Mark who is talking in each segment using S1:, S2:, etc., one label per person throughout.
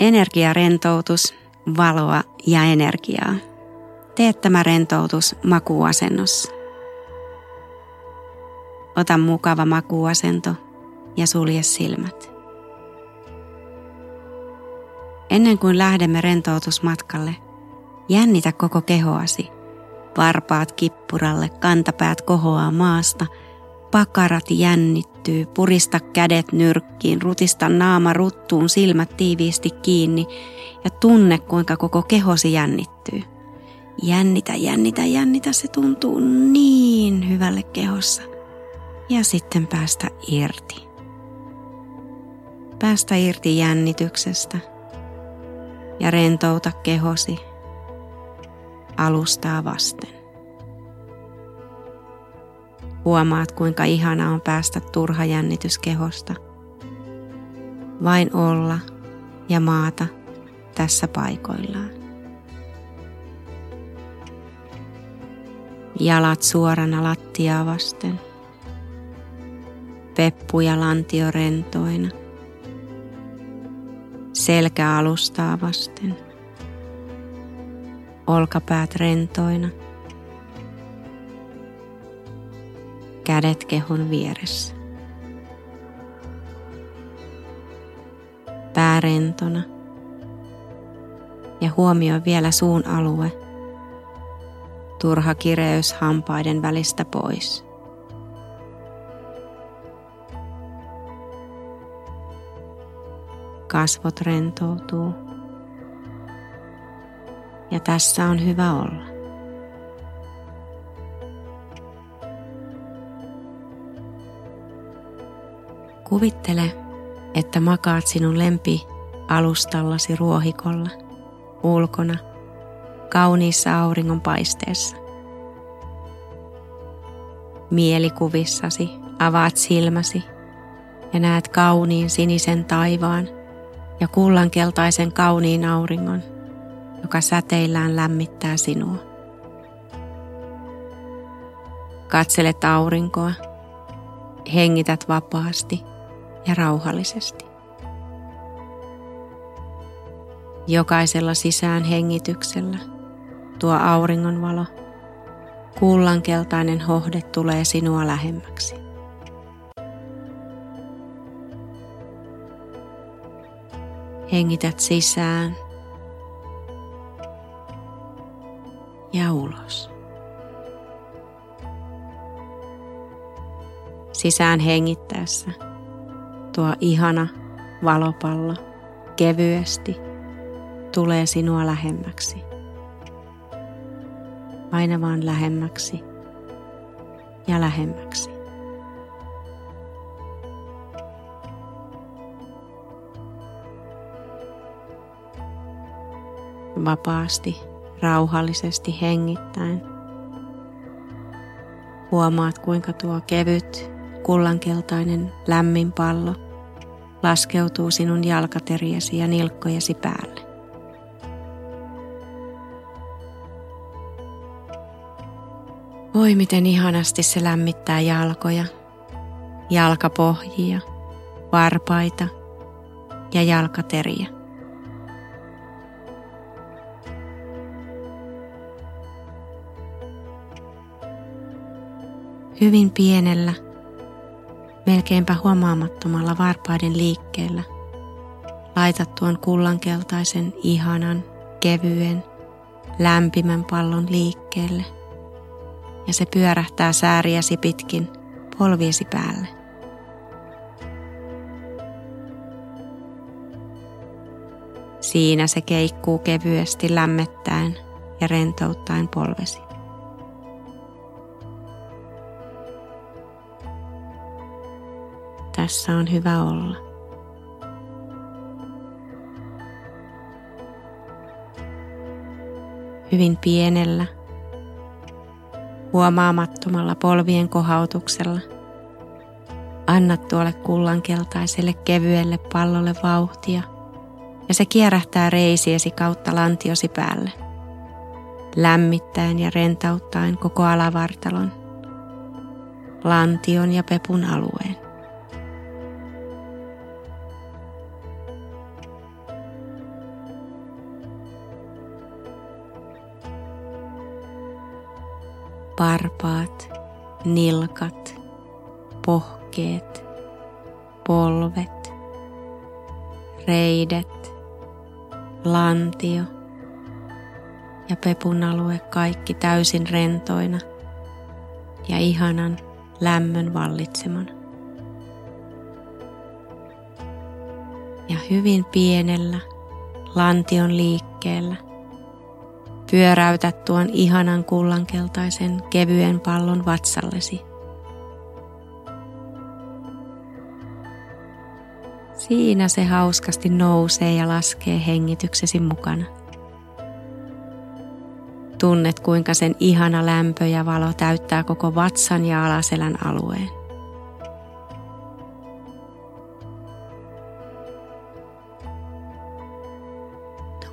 S1: Energiarentoutus, valoa ja energiaa. Tee tämä rentoutus makuuasennossa. Ota mukava makuuasento ja sulje silmät. Ennen kuin lähdemme rentoutusmatkalle, jännitä koko kehoasi. Varpaat kippuralle, kantapäät kohoaa maasta, pakarat jännittyy, purista kädet nyrkkiin, rutista naama ruttuun, silmät tiiviisti kiinni ja tunne kuinka koko kehosi jännittyy. Jännitä, jännitä, jännitä, se tuntuu niin hyvälle kehossa. Ja sitten päästä irti. Päästä irti jännityksestä ja rentouta kehosi alustaa vasten. Huomaat, kuinka ihana on päästä turha jännitys kehosta. Vain olla ja maata tässä paikoillaan. Jalat suorana lattiaa vasten. Peppu ja lantio rentoina. Selkä alustaa vasten. Olkapäät rentoina. Kädet kehon vieressä. Pää rentona. Ja huomioi vielä suun alue. Turha kireys hampaiden välistä pois. kasvot rentoutuu. Ja tässä on hyvä olla. Kuvittele, että makaat sinun lempi alustallasi ruohikolla, ulkona, kauniissa auringon paisteessa. Mielikuvissasi avaat silmäsi ja näet kauniin sinisen taivaan – ja kullankeltaisen kauniin auringon, joka säteillään lämmittää sinua. Katselet aurinkoa, hengität vapaasti ja rauhallisesti. Jokaisella sisään hengityksellä tuo auringonvalo, kullankeltainen hohde tulee sinua lähemmäksi. Hengität sisään ja ulos. Sisään hengittäessä tuo ihana valopallo kevyesti tulee sinua lähemmäksi. Aina vaan lähemmäksi ja lähemmäksi. vapaasti, rauhallisesti hengittäen. Huomaat, kuinka tuo kevyt, kullankeltainen, lämmin pallo laskeutuu sinun jalkateriesi ja nilkkojesi päälle. Voi miten ihanasti se lämmittää jalkoja, jalkapohjia, varpaita ja jalkateriä. hyvin pienellä, melkeinpä huomaamattomalla varpaiden liikkeellä. Laitat tuon kullankeltaisen, ihanan, kevyen, lämpimän pallon liikkeelle ja se pyörähtää sääriäsi pitkin polviesi päälle. Siinä se keikkuu kevyesti lämmettäen ja rentouttaen polvesi. Tässä on hyvä olla. Hyvin pienellä, huomaamattomalla polvien kohautuksella anna tuolle kullankeltaiselle kevyelle pallolle vauhtia ja se kierähtää reisiesi kautta lantiosi päälle, lämmittäen ja rentauttaen koko alavartalon, lantion ja pepun alueen. Varpaat, nilkat, pohkeet, polvet, reidet, lantio ja pepun alue kaikki täysin rentoina ja ihanan lämmön vallitsemana. Ja hyvin pienellä lantion liikkeellä pyöräytät tuon ihanan kullankeltaisen kevyen pallon vatsallesi. Siinä se hauskasti nousee ja laskee hengityksesi mukana. Tunnet kuinka sen ihana lämpö ja valo täyttää koko vatsan ja alaselän alueen.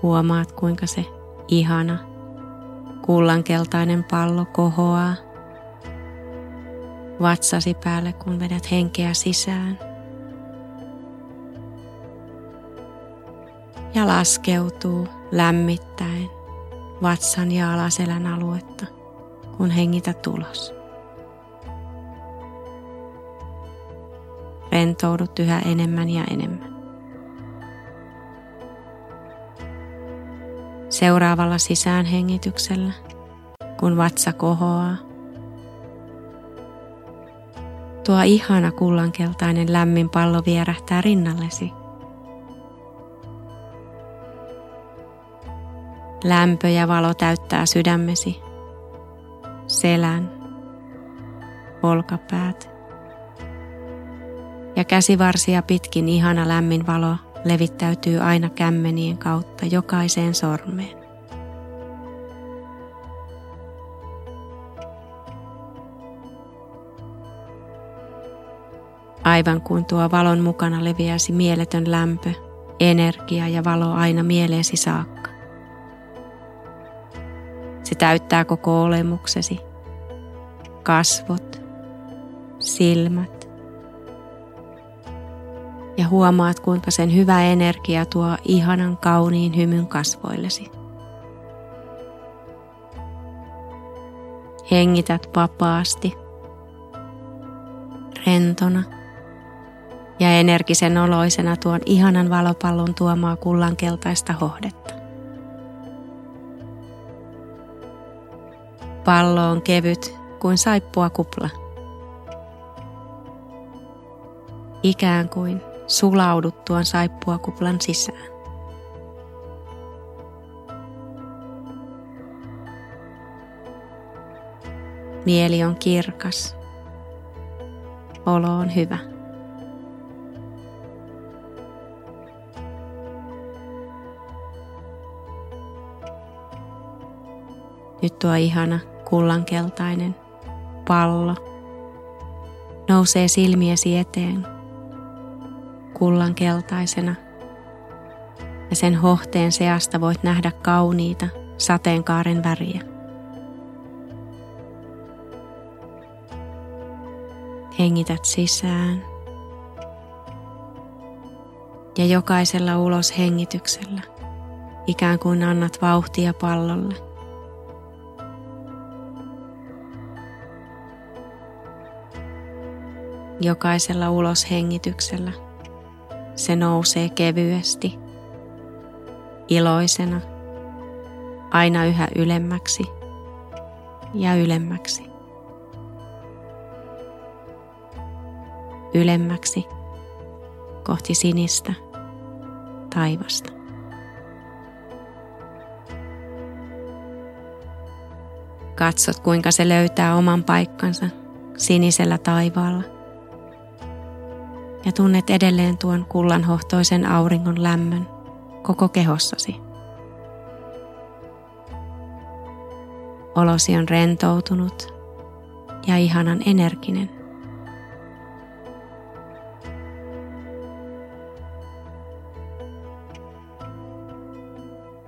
S1: Huomaat kuinka se ihana kullankeltainen pallo kohoaa vatsasi päälle, kun vedät henkeä sisään. Ja laskeutuu lämmittäen vatsan ja alaselän aluetta, kun hengität ulos. Rentoudut yhä enemmän ja enemmän. Seuraavalla sisäänhengityksellä, kun vatsa kohoaa, tuo ihana kullankeltainen lämmin pallo vierähtää rinnallesi – Lämpö ja valo täyttää sydämesi, selän, olkapäät. Ja käsivarsia pitkin ihana lämmin valo levittäytyy aina kämmenien kautta jokaiseen sormeen. Aivan kuin tuo valon mukana leviäisi mieletön lämpö, energia ja valo aina mieleesi saakka. Se täyttää koko olemuksesi. Kasvot, silmät. Ja huomaat, kuinka sen hyvä energia tuo ihanan kauniin hymyn kasvoillesi. Hengität vapaasti, rentona ja energisen oloisena tuon ihanan valopallon tuomaa kullankeltaista hohdetta. Pallo on kevyt kuin saippua kupla. Ikään kuin sulaudut tuon saippua kuplan sisään. Mieli on kirkas. Olo on hyvä. Nyt tuo ihana kullankeltainen pallo nousee silmiesi eteen kullankeltaisena ja sen hohteen seasta voit nähdä kauniita sateenkaaren väriä. Hengität sisään ja jokaisella ulos hengityksellä ikään kuin annat vauhtia pallolle. Jokaisella uloshengityksellä se nousee kevyesti, iloisena, aina yhä ylemmäksi. Ja ylemmäksi. Ylemmäksi. Kohti sinistä. Taivasta. Katsot, kuinka se löytää oman paikkansa sinisellä taivaalla – ja tunnet edelleen tuon kullanhohtoisen auringon lämmön koko kehossasi. Olosi on rentoutunut ja ihanan energinen.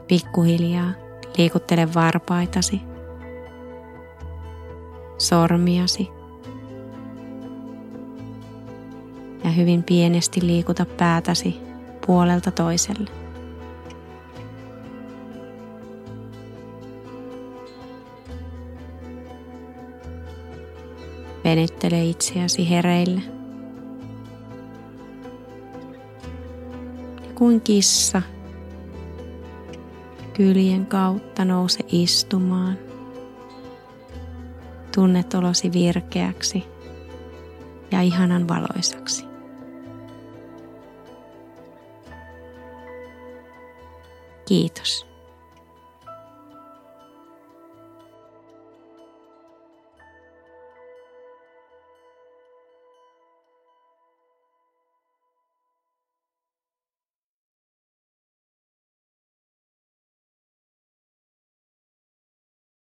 S1: Pikkuhiljaa liikuttele varpaitasi, sormiasi ja hyvin pienesti liikuta päätäsi puolelta toiselle. Venyttele itseäsi hereille. Ja kuin kissa kyljen kautta nouse istumaan. Tunnet olosi virkeäksi ja ihanan valoisaksi. Kiitos.